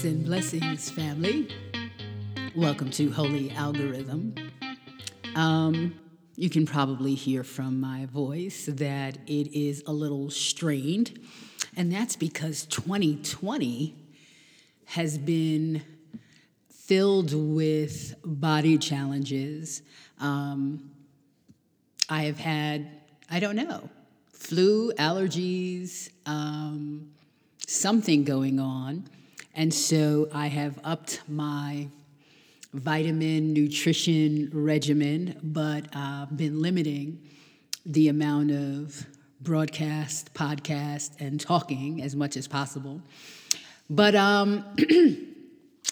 Peace and blessings, family. Welcome to Holy Algorithm. Um, you can probably hear from my voice that it is a little strained, and that's because 2020 has been filled with body challenges. Um, I have had, I don't know, flu, allergies, um, something going on. And so I have upped my vitamin nutrition regimen, but uh, been limiting the amount of broadcast, podcast, and talking as much as possible. But, um,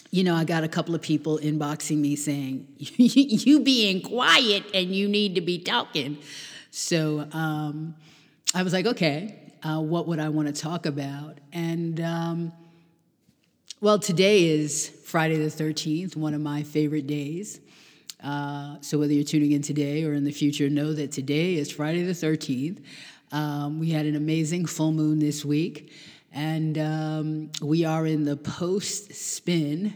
you know, I got a couple of people inboxing me saying, you being quiet and you need to be talking. So um, I was like, okay, uh, what would I want to talk about? And, um, well, today is Friday the 13th, one of my favorite days. Uh, so whether you're tuning in today or in the future, know that today is Friday the 13th. Um, we had an amazing full moon this week, and um, we are in the post spin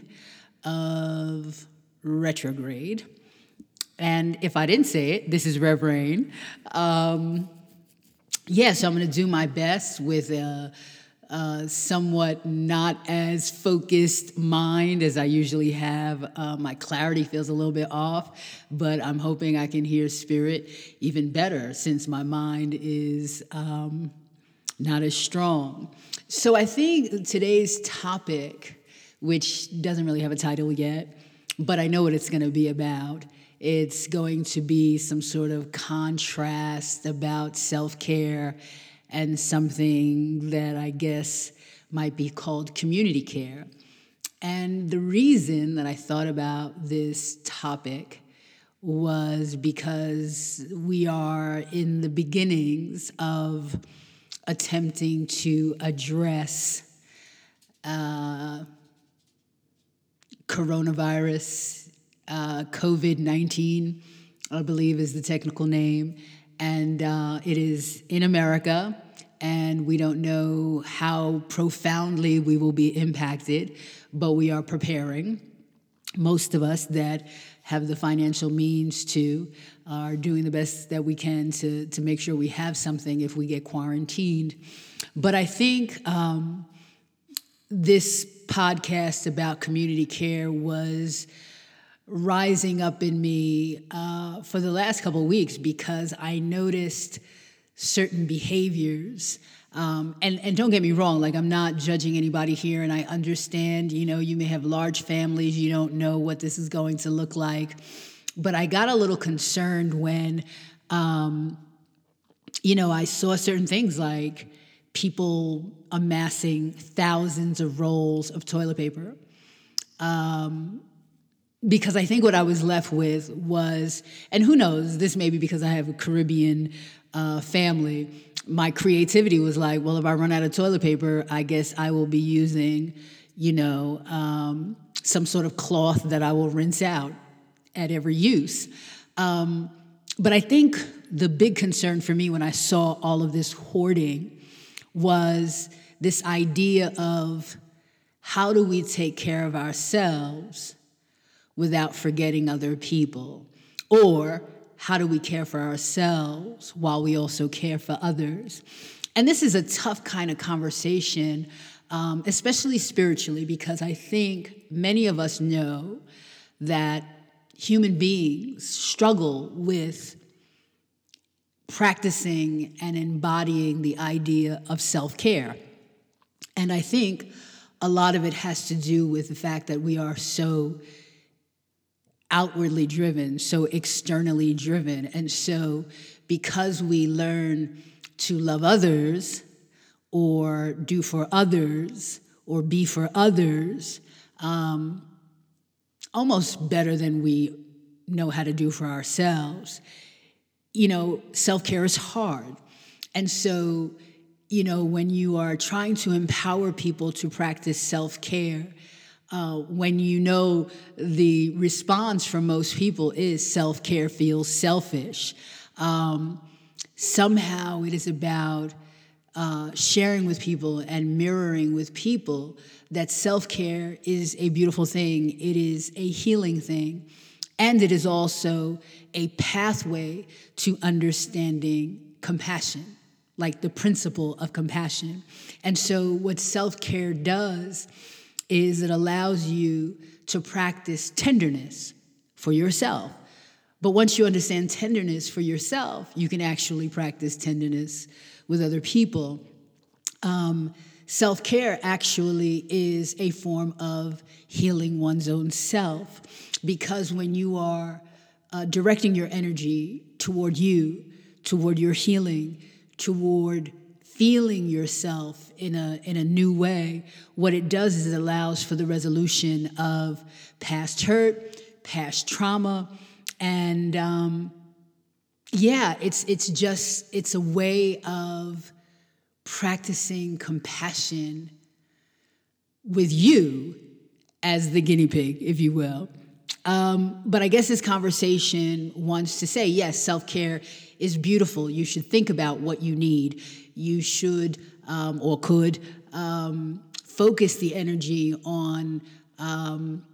of retrograde. And if I didn't say it, this is Rev Rain. Um, yeah, so I'm going to do my best with. Uh, somewhat not as focused mind as I usually have. Uh, my clarity feels a little bit off, but I'm hoping I can hear spirit even better since my mind is um, not as strong. So I think today's topic, which doesn't really have a title yet, but I know what it's going to be about. It's going to be some sort of contrast about self care and something that I guess might be called community care. And the reason that I thought about this topic was because we are in the beginnings of attempting to address uh, coronavirus, uh, COVID 19, I believe is the technical name. And uh, it is in America and we don't know how profoundly we will be impacted, but we are preparing. Most of us that have the financial means to are doing the best that we can to, to make sure we have something if we get quarantined. But I think um, this podcast about community care was rising up in me uh, for the last couple of weeks because I noticed certain behaviors. Um, and, and don't get me wrong, like I'm not judging anybody here, and I understand, you know, you may have large families, you don't know what this is going to look like. But I got a little concerned when, um, you know, I saw certain things like people amassing thousands of rolls of toilet paper. Um, because I think what I was left with was, and who knows, this may be because I have a Caribbean uh, family, my creativity was like, well, if I run out of toilet paper, I guess I will be using, you know, um, some sort of cloth that I will rinse out at every use. Um, but I think the big concern for me when I saw all of this hoarding was this idea of how do we take care of ourselves without forgetting other people? Or how do we care for ourselves while we also care for others? And this is a tough kind of conversation, um, especially spiritually, because I think many of us know that human beings struggle with practicing and embodying the idea of self care. And I think a lot of it has to do with the fact that we are so outwardly driven, so externally driven. And so, because we learn to love others or do for others or be for others um, almost better than we know how to do for ourselves, you know, self care is hard. And so, you know, when you are trying to empower people to practice self care, uh, when you know the response from most people is self care feels selfish. Um, somehow it is about uh, sharing with people and mirroring with people that self care is a beautiful thing, it is a healing thing, and it is also a pathway to understanding compassion, like the principle of compassion. And so, what self care does is it allows you to practice tenderness for yourself. But once you understand tenderness for yourself, you can actually practice tenderness with other people. Um, Self care actually is a form of healing one's own self because when you are uh, directing your energy toward you, toward your healing, toward feeling yourself in a, in a new way, what it does is it allows for the resolution of past hurt, past trauma, and um, yeah, it's, it's just, it's a way of practicing compassion with you as the guinea pig, if you will. Um, but I guess this conversation wants to say yes, self care is beautiful. You should think about what you need. You should um, or could um, focus the energy on um,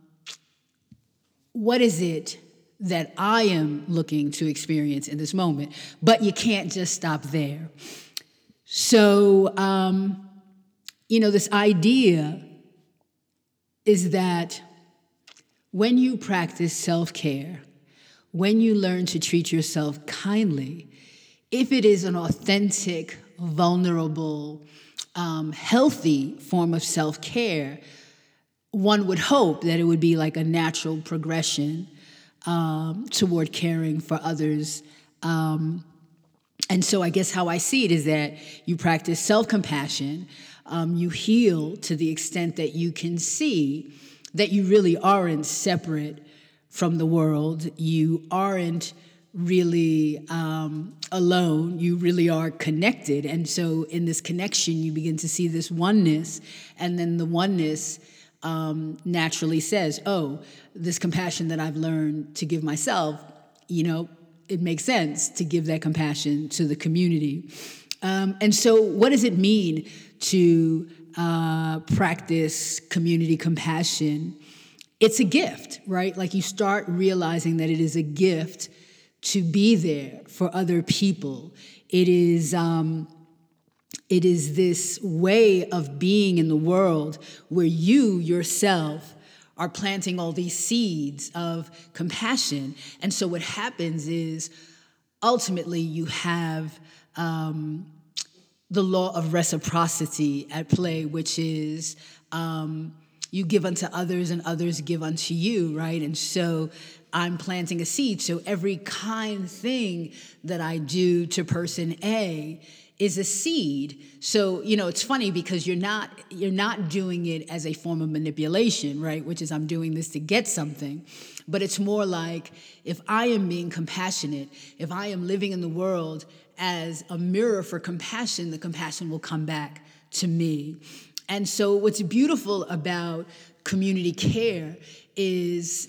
what is it that I am looking to experience in this moment. But you can't just stop there. So, um, you know, this idea is that when you practice self care, when you learn to treat yourself kindly, if it is an authentic, vulnerable, um, healthy form of self care, one would hope that it would be like a natural progression um, toward caring for others um, and so I guess how I see it is that you practice self compassion, um, you heal to the extent that you can see that you really aren't separate from the world. You aren't really um, alone. You really are connected. And so in this connection, you begin to see this oneness. And then the oneness um, naturally says, oh, this compassion that I've learned to give myself, you know, it makes sense to give that compassion to the community. Um, and so, what does it mean to uh, practice community compassion? It's a gift, right? Like you start realizing that it is a gift to be there for other people. It is. Um, it is this way of being in the world where you yourself are planting all these seeds of compassion. And so what happens is ultimately you have um, the law of reciprocity at play, which is um, you give unto others and others give unto you, right? And so I'm planting a seed. So every kind thing that I do to person A is a seed. So, you know, it's funny because you're not you're not doing it as a form of manipulation, right? Which is I'm doing this to get something. But it's more like if I am being compassionate, if I am living in the world as a mirror for compassion, the compassion will come back to me. And so what's beautiful about community care is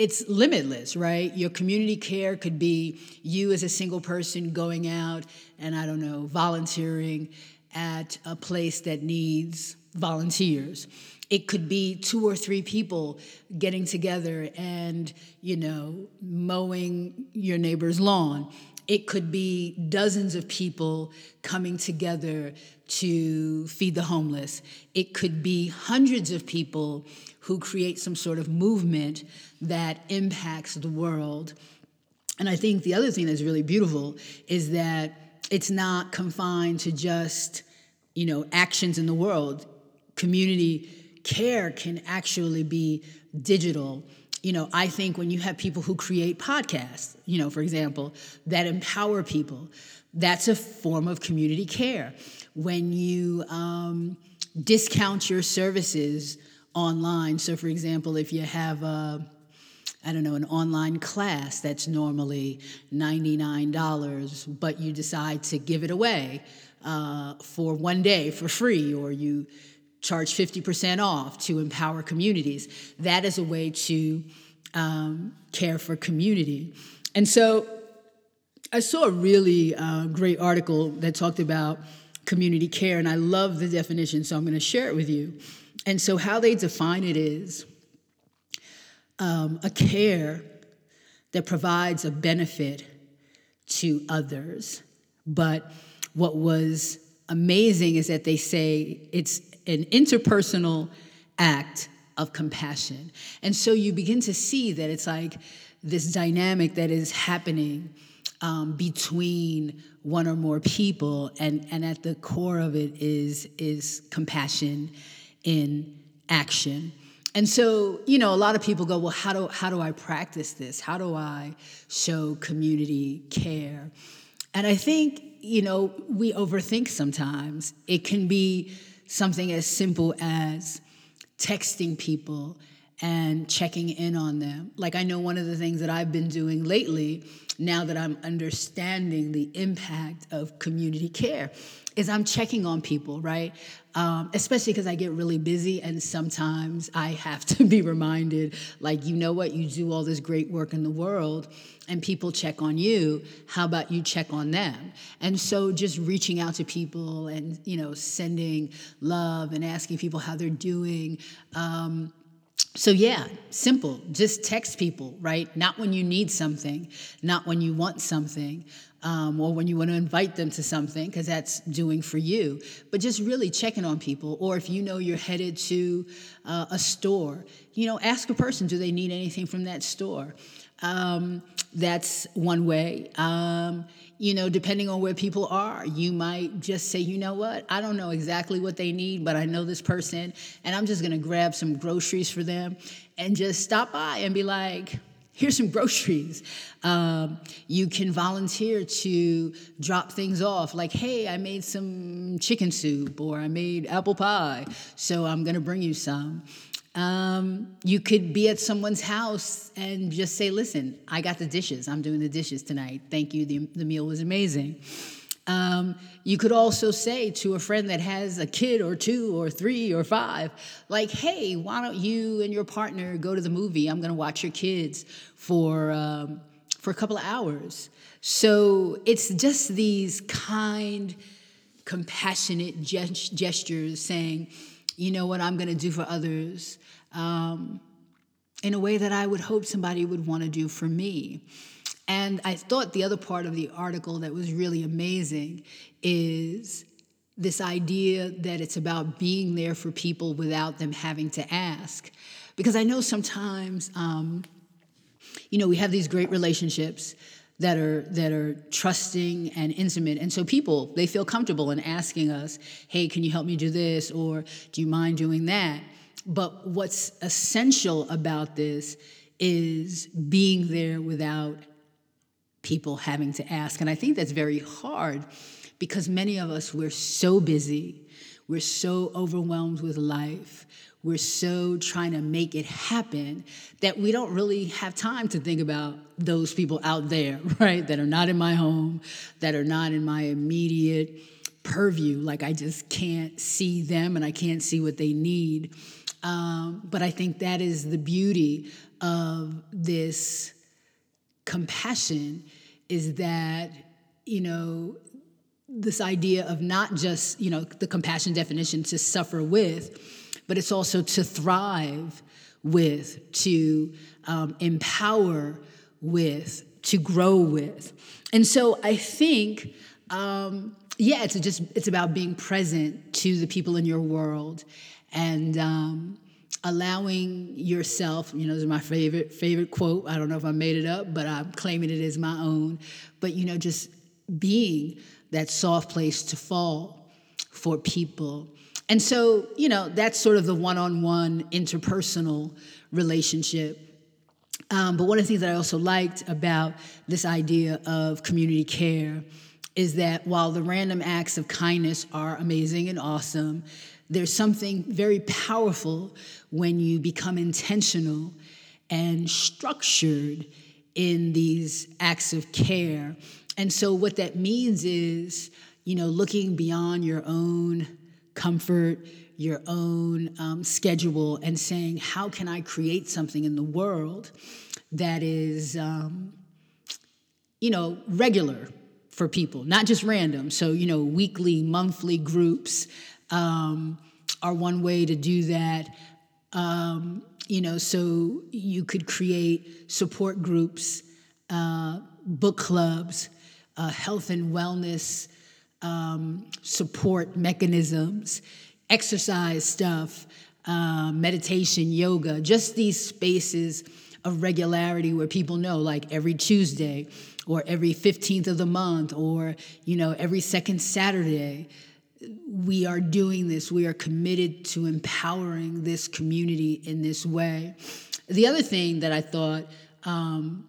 it's limitless, right? Your community care could be you as a single person going out and I don't know, volunteering at a place that needs volunteers. It could be two or three people getting together and, you know, mowing your neighbor's lawn. It could be dozens of people coming together to feed the homeless. It could be hundreds of people who create some sort of movement that impacts the world. And I think the other thing that's really beautiful is that it's not confined to just, you know, actions in the world. Community care can actually be digital. You know, I think when you have people who create podcasts, you know, for example, that empower people, that's a form of community care. When you um, discount your services online, so for example, if you have a I don't know, an online class that's normally $99, but you decide to give it away uh, for one day for free, or you charge 50% off to empower communities. That is a way to um, care for community. And so I saw a really uh, great article that talked about community care, and I love the definition, so I'm going to share it with you. And so, how they define it is um, a care that provides a benefit to others. But what was amazing is that they say it's an interpersonal act of compassion. And so you begin to see that it's like this dynamic that is happening um, between one or more people, and, and at the core of it is, is compassion in action. And so, you know, a lot of people go, well, how do, how do I practice this? How do I show community care? And I think, you know, we overthink sometimes. It can be something as simple as texting people and checking in on them. Like, I know one of the things that I've been doing lately, now that I'm understanding the impact of community care, is I'm checking on people, right? Um, especially because I get really busy and sometimes I have to be reminded, like, you know what, you do all this great work in the world and people check on you. How about you check on them? And so just reaching out to people and, you know, sending love and asking people how they're doing. Um, so, yeah, simple. Just text people, right? Not when you need something, not when you want something, um, or when you want to invite them to something, because that's doing for you. But just really checking on people. Or if you know you're headed to uh, a store, you know, ask a person, do they need anything from that store? Um, that's one way. Um, you know, depending on where people are, you might just say, you know what, I don't know exactly what they need, but I know this person, and I'm just gonna grab some groceries for them and just stop by and be like, here's some groceries. Um, you can volunteer to drop things off, like, hey, I made some chicken soup or I made apple pie, so I'm gonna bring you some. Um, you could be at someone's house and just say, listen, I got the dishes. I'm doing the dishes tonight. Thank you. The, the meal was amazing. Um, you could also say to a friend that has a kid or two or three or five, like, hey, why don't you and your partner go to the movie? I'm going to watch your kids for, um, for a couple of hours. So it's just these kind, compassionate gestures saying, you know what I'm going to do for others um, in a way that I would hope somebody would want to do for me. And I thought the other part of the article that was really amazing is this idea that it's about being there for people without them having to ask. Because I know sometimes, um, you know, we have these great relationships that are that are trusting and intimate and so people they feel comfortable in asking us hey can you help me do this or do you mind doing that but what's essential about this is being there without people having to ask. And I think that's very hard because many of us, we're so busy, we're so overwhelmed with life, we're so trying to make it happen that we don't really have time to think about those people out there, right? That are not in my home, that are not in my immediate purview. Like I just can't see them and I can't see what they need. Um, but I think that is the beauty of this compassion is that, you know, this idea of not just, you know, the compassion definition to suffer with, but it's also to thrive with, to um, empower with, to grow with. And so I think, um, yeah, it's just it's about being present to the people in your world and um, allowing yourself you know this is my favorite favorite quote. I don't know if i made it up but i'm claiming it as my own. But you know just being that soft place to fall for people. And so you know that's sort of the one-on-one interpersonal relationship. Um, but one of the things that i also liked about this idea of community care is that while the random acts of kindness are amazing and awesome there's something very powerful when you become intentional and structured in these acts of care. And so, what that means is, you know, looking beyond your own comfort, your own um, schedule, and saying, how can I create something in the world that is, um, you know, regular for people, not just random. So, you know, weekly, monthly groups um, are one way to do that. Um, you know, so you could create support groups, uh, book clubs, uh, health and wellness um, support mechanisms, exercise stuff, uh, meditation, yoga, just these spaces of regularity where people know, like every Tuesday or every 15th of the month or, you know, every second Saturday we are doing this. We are committed to empowering this community in this way. The other thing that I thought, um,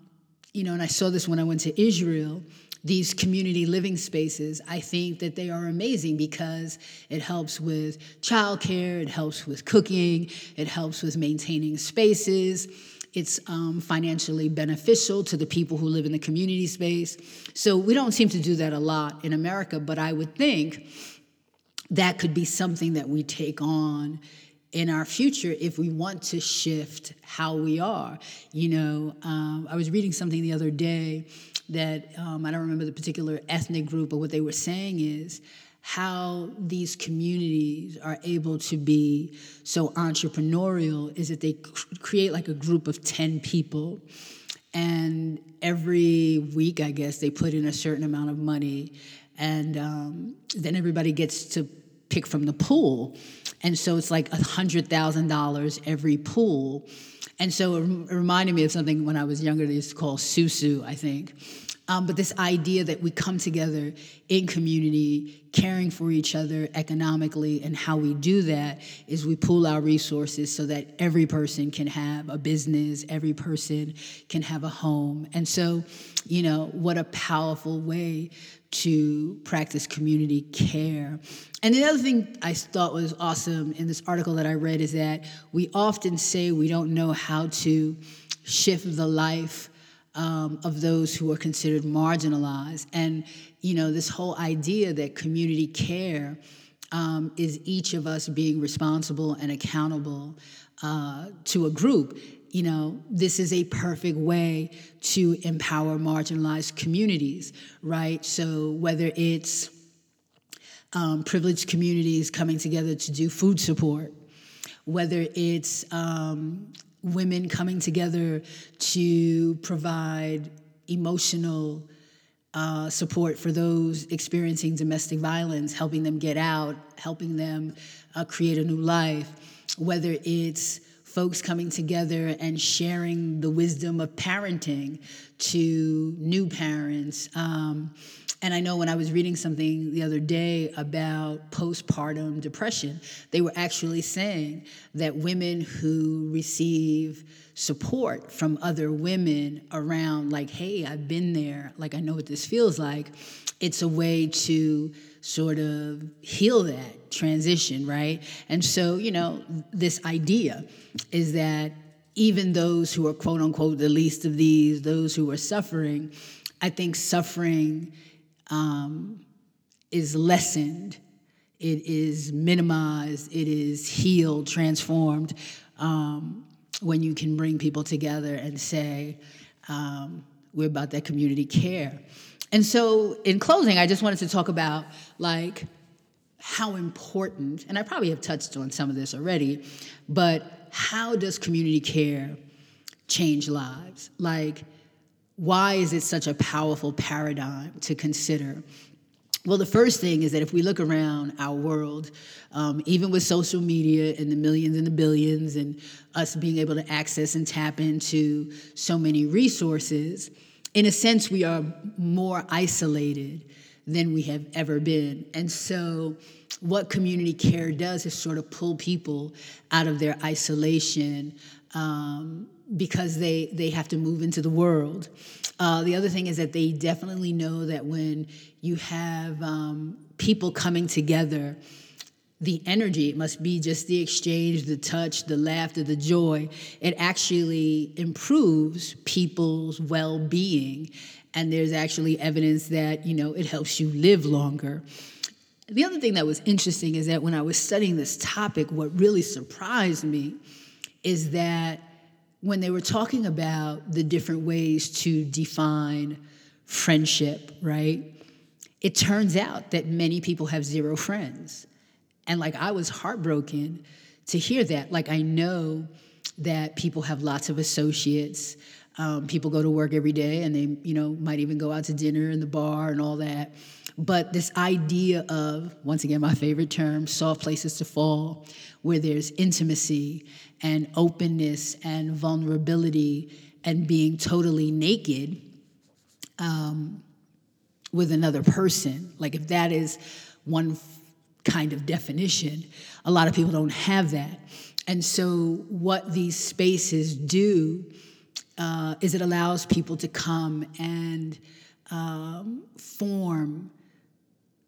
you know, and I saw this when I went to Israel, these community living spaces, I think that they are amazing because it helps with childcare, it helps with cooking, it helps with maintaining spaces. It's um, financially beneficial to the people who live in the community space. So we don't seem to do that a lot in America, but I would think that could be something that we take on in our future if we want to shift how we are. You know, um, I was reading something the other day that um, I don't remember the particular ethnic group, but what they were saying is how these communities are able to be so entrepreneurial is that they create like a group of 10 people. And every week, I guess, they put in a certain amount of money. And um, then everybody gets to pick from the pool. And so it's like $100,000 every pool. And so it reminded me of something when I was younger they used to call susu, I think. Um, but this idea that we come together in community, caring for each other economically, and how we do that is we pool our resources so that every person can have a business, every person can have a home. And so, you know, what a powerful way to practice community care. And the other thing I thought was awesome in this article that I read is that we often say we don't know how to shift the life um, of those who are considered marginalized. And, you know, this whole idea that community care um, is each of us being responsible and accountable uh, to a group. You know, this is a perfect way to empower marginalized communities, right? So whether it's um, privileged communities coming together to do food support, whether it's um, women coming together to provide emotional uh, support for those experiencing domestic violence, helping them get out, helping them uh, create a new life, whether it's folks coming together and sharing the wisdom of parenting to new parents. Um, and I know when I was reading something the other day about postpartum depression, they were actually saying that women who receive support from other women around, like, hey, I've been there, like, I know what this feels like, it's a way to sort of heal that transition, right? And so, you know, this idea is that even those who are quote unquote the least of these, those who are suffering, I think suffering um, is lessened, it is minimized, it is healed, transformed um, when you can bring people together and say, um, we're about that community care. And so, in closing, I just wanted to talk about like how important, and I probably have touched on some of this already, but how does community care change lives? Like, why is it such a powerful paradigm to consider? Well, the first thing is that if we look around our world, um, even with social media and the millions and the billions, and us being able to access and tap into so many resources, in a sense, we are more isolated than we have ever been. And so, what community care does is sort of pull people out of their isolation um, because they they have to move into the world. Uh, the other thing is that they definitely know that when you have um, people coming together, the energy it must be just the exchange, the touch, the laughter, the joy. It actually improves people's well-being, and there's actually evidence that you know it helps you live longer. The other thing that was interesting is that when I was studying this topic, what really surprised me is that when they were talking about the different ways to define friendship, right? it turns out that many people have zero friends. And like I was heartbroken to hear that. Like I know that people have lots of associates. Um, people go to work every day and they, you know, might even go out to dinner in the bar and all that. But this idea of, once again, my favorite term, soft places to fall, where there's intimacy and openness and vulnerability and being totally naked um, with another person. Like, if that is one f- kind of definition, a lot of people don't have that. And so, what these spaces do uh, is it allows people to come and um, form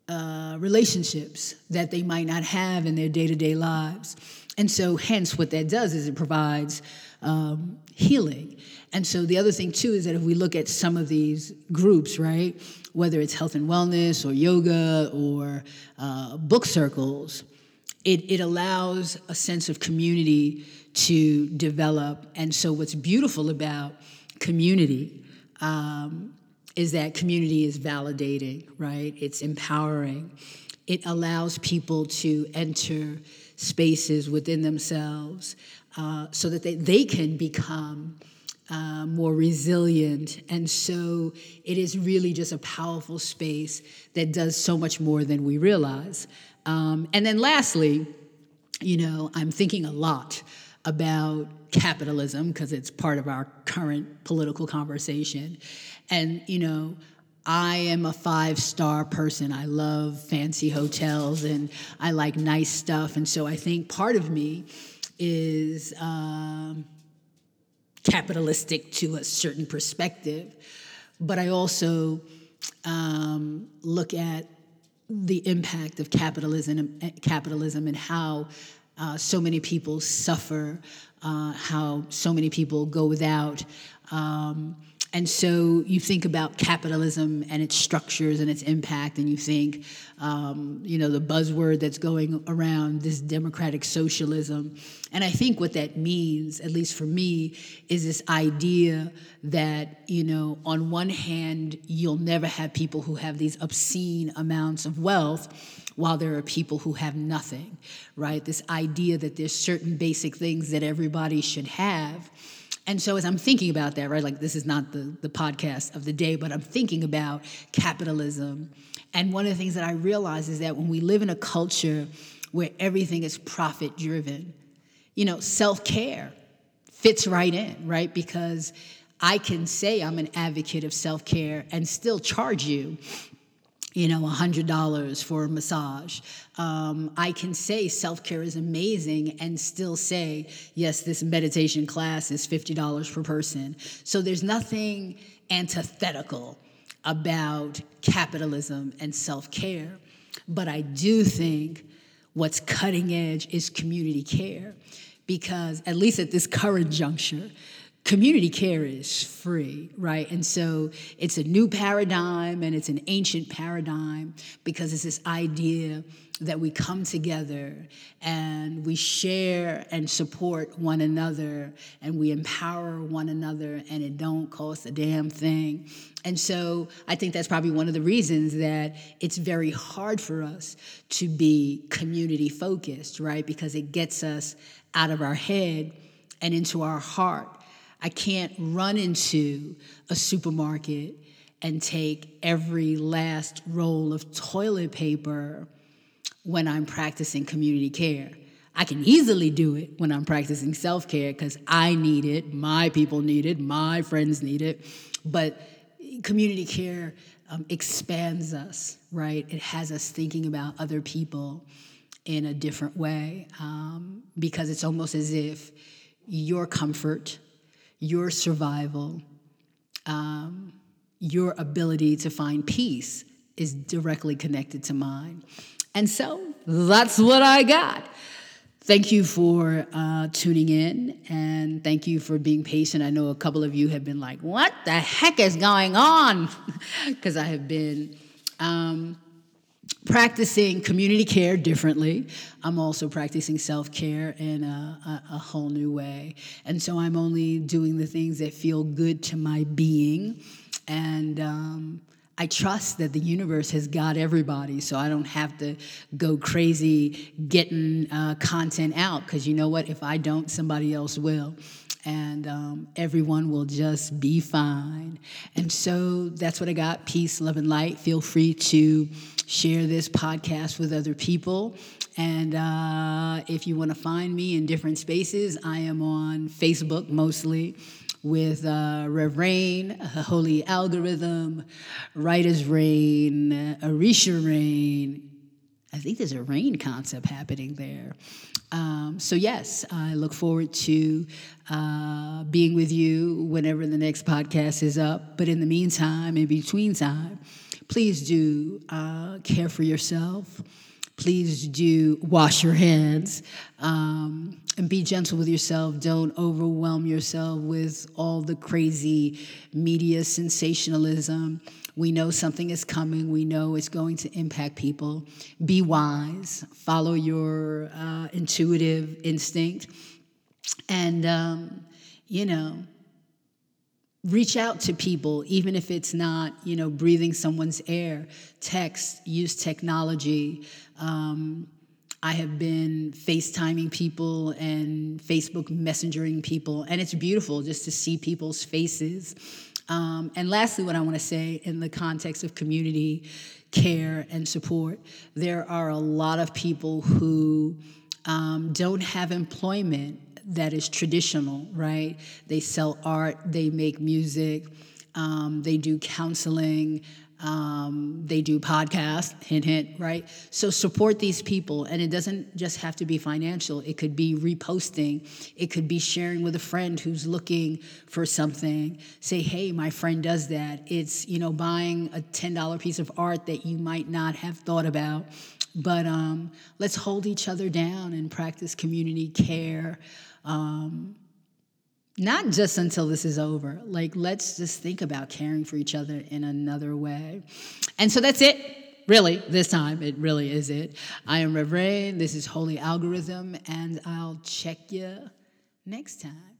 uh, relationships that they might not have in their day to day lives. And so, hence, what that does is it provides um, healing. And so, the other thing too is that if we look at some of these groups, right, whether it's health and wellness or yoga or uh, book circles, it, it allows a sense of community to develop. And so, what's beautiful about community um, is that community is validating, right? It's empowering. It allows people to enter spaces within themselves uh, so that they, they can become uh, more resilient. And so it is really just a powerful space that does so much more than we realize. Um, and then lastly, you know, I'm thinking a lot about capitalism because it's part of our current political conversation. And, you know, I am a five star person. I love fancy hotels and I like nice stuff. And so I think part of me is um, capitalistic to a certain perspective. But I also um, look at the impact of capitalism, capitalism and how uh, so many people suffer, uh, how so many people go without. Um, and so you think about capitalism and its structures and its impact, and you think, um, you know, the buzzword that's going around this democratic socialism. And I think what that means, at least for me, is this idea that, you know, on one hand, you'll never have people who have these obscene amounts of wealth while there are people who have nothing, right? This idea that there's certain basic things that everybody should have and so as I'm thinking about that, right, like this is not the, the podcast of the day, but I'm thinking about capitalism. And one of the things that I realize is that when we live in a culture where everything is profit driven, you know, self care fits right in, right? Because I can say I'm an advocate of self care and still charge you you know, $100 for a massage. Um, I can say self care is amazing and still say, yes, this meditation class is $50 per person. So there's nothing antithetical about capitalism and self care. But I do think what's cutting edge is community care because, at least at this current juncture, community care is free, right? And so it's a new paradigm and it's an ancient paradigm because it's this idea that we come together and we share and support one another and we empower one another and it don't cost a damn thing. And so I think that's probably one of the reasons that it's very hard for us to be community focused, right? Because it gets us out of our head and into our heart I can't run into a supermarket and take every last roll of toilet paper when I'm practicing community care. I can easily do it when I'm practicing self care because I need it, my people need it, my friends need it. But community care um, expands us, right? It has us thinking about other people in a different way um, because it's almost as if your comfort your survival, um, your ability to find peace is directly connected to mine. And so that's what I got. Thank you for uh, tuning in and thank you for being patient. I know a couple of you have been like, what the heck is going on? Because I have been. Um, practicing community care differently. I'm also practicing self care in a, a, a, whole new way. And so I'm only doing the things that feel good to my being. And um, I trust that the universe has got everybody, so I don't have to go crazy getting uh, content out. Because you know what? If I don't, somebody else will. And um, everyone will just be fine. And so that's what I got peace, love, and light. Feel free to share this podcast with other people. And uh, if you want to find me in different spaces, I am on Facebook mostly with uh, Rev Rain, Holy Algorithm, Writer's Rain, Arisha Rain. I think there's a rain concept happening there. Um, so, yes, I look forward to uh, being with you whenever the next podcast is up. But in the meantime, in between time, please do uh, care for yourself please do wash your hands um, and be gentle with yourself. Don't overwhelm yourself with all the crazy media sensationalism. We know something is coming, we know it's going to impact people. Be wise, follow your uh, intuitive instinct, and, um, you know, reach out to people even if it's not you know breathing someone's air text use technology um, i have been facetiming people and facebook messengering people and it's beautiful just to see people's faces um, and lastly what i want to say in the context of community care and support there are a lot of people who um, don't have employment that is traditional, right? They sell art, they make music, um, they do counseling, um, they do podcasts, hint, hint, right? So support these people. And it doesn't just have to be financial, it could be reposting, it could be sharing with a friend who's looking for something. Say, hey, my friend does that. It's, you know, buying a $10 piece of art that you might not have thought about. But um, let's hold each other down and practice community care. Um, not just until this is over. Like, let's just think about caring for each other in another way. And so that's it. Really, this time, it really is it. I am Rev Rain. This is Holy Algorithm, and I'll check you next time.